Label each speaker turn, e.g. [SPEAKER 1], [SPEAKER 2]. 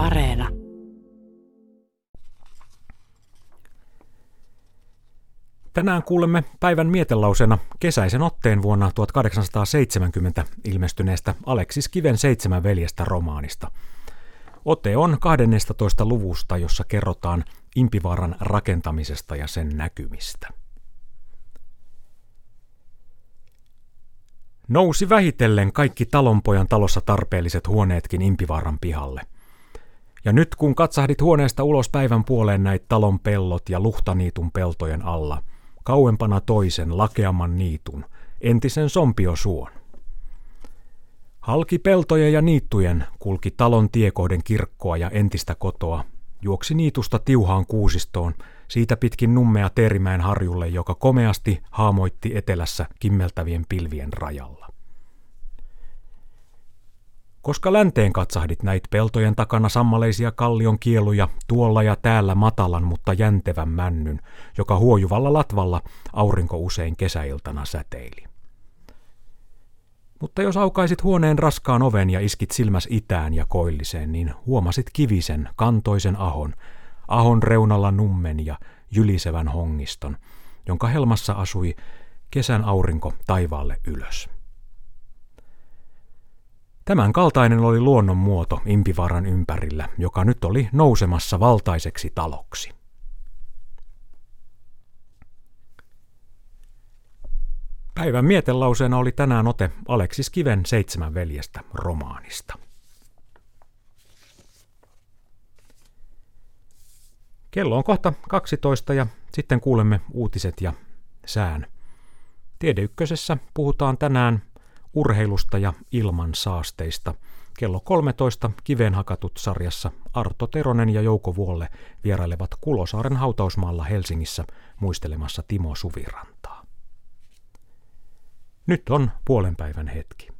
[SPEAKER 1] Areena.
[SPEAKER 2] Tänään kuulemme päivän mietelausena kesäisen otteen vuonna 1870 ilmestyneestä Aleksis Kiven seitsemän veljestä romaanista. Ote on 12. luvusta, jossa kerrotaan Impivaaran rakentamisesta ja sen näkymistä. Nousi vähitellen kaikki talonpojan talossa tarpeelliset huoneetkin Impivaaran pihalle. Ja nyt kun katsahdit huoneesta ulos päivän puoleen näit talon pellot ja luhtaniitun peltojen alla, kauempana toisen lakeamman niitun, entisen sompiosuon. Halki peltojen ja niittujen kulki talon tiekohden kirkkoa ja entistä kotoa, juoksi niitusta tiuhaan kuusistoon, siitä pitkin nummea Terimäen harjulle, joka komeasti haamoitti etelässä kimmeltävien pilvien rajalla. Koska länteen katsahdit näit peltojen takana sammaleisia kallion kieluja, tuolla ja täällä matalan, mutta jäntevän männyn, joka huojuvalla latvalla aurinko usein kesäiltana säteili. Mutta jos aukaisit huoneen raskaan oven ja iskit silmäs itään ja koilliseen, niin huomasit kivisen, kantoisen ahon, ahon reunalla nummen ja jylisevän hongiston, jonka helmassa asui kesän aurinko taivaalle ylös. Tämän kaltainen oli luonnon muoto Impivaaran ympärillä, joka nyt oli nousemassa valtaiseksi taloksi. Päivän mietelauseena oli tänään ote Aleksis Kiven seitsemän veljestä romaanista. Kello on kohta 12 ja sitten kuulemme uutiset ja sään. Tiedeykkösessä puhutaan tänään urheilusta ja ilman saasteista Kello 13 Kivenhakatut sarjassa Arto Teronen ja Jouko Vuolle vierailevat Kulosaaren hautausmaalla Helsingissä muistelemassa Timo Suvirantaa. Nyt on puolen päivän hetki.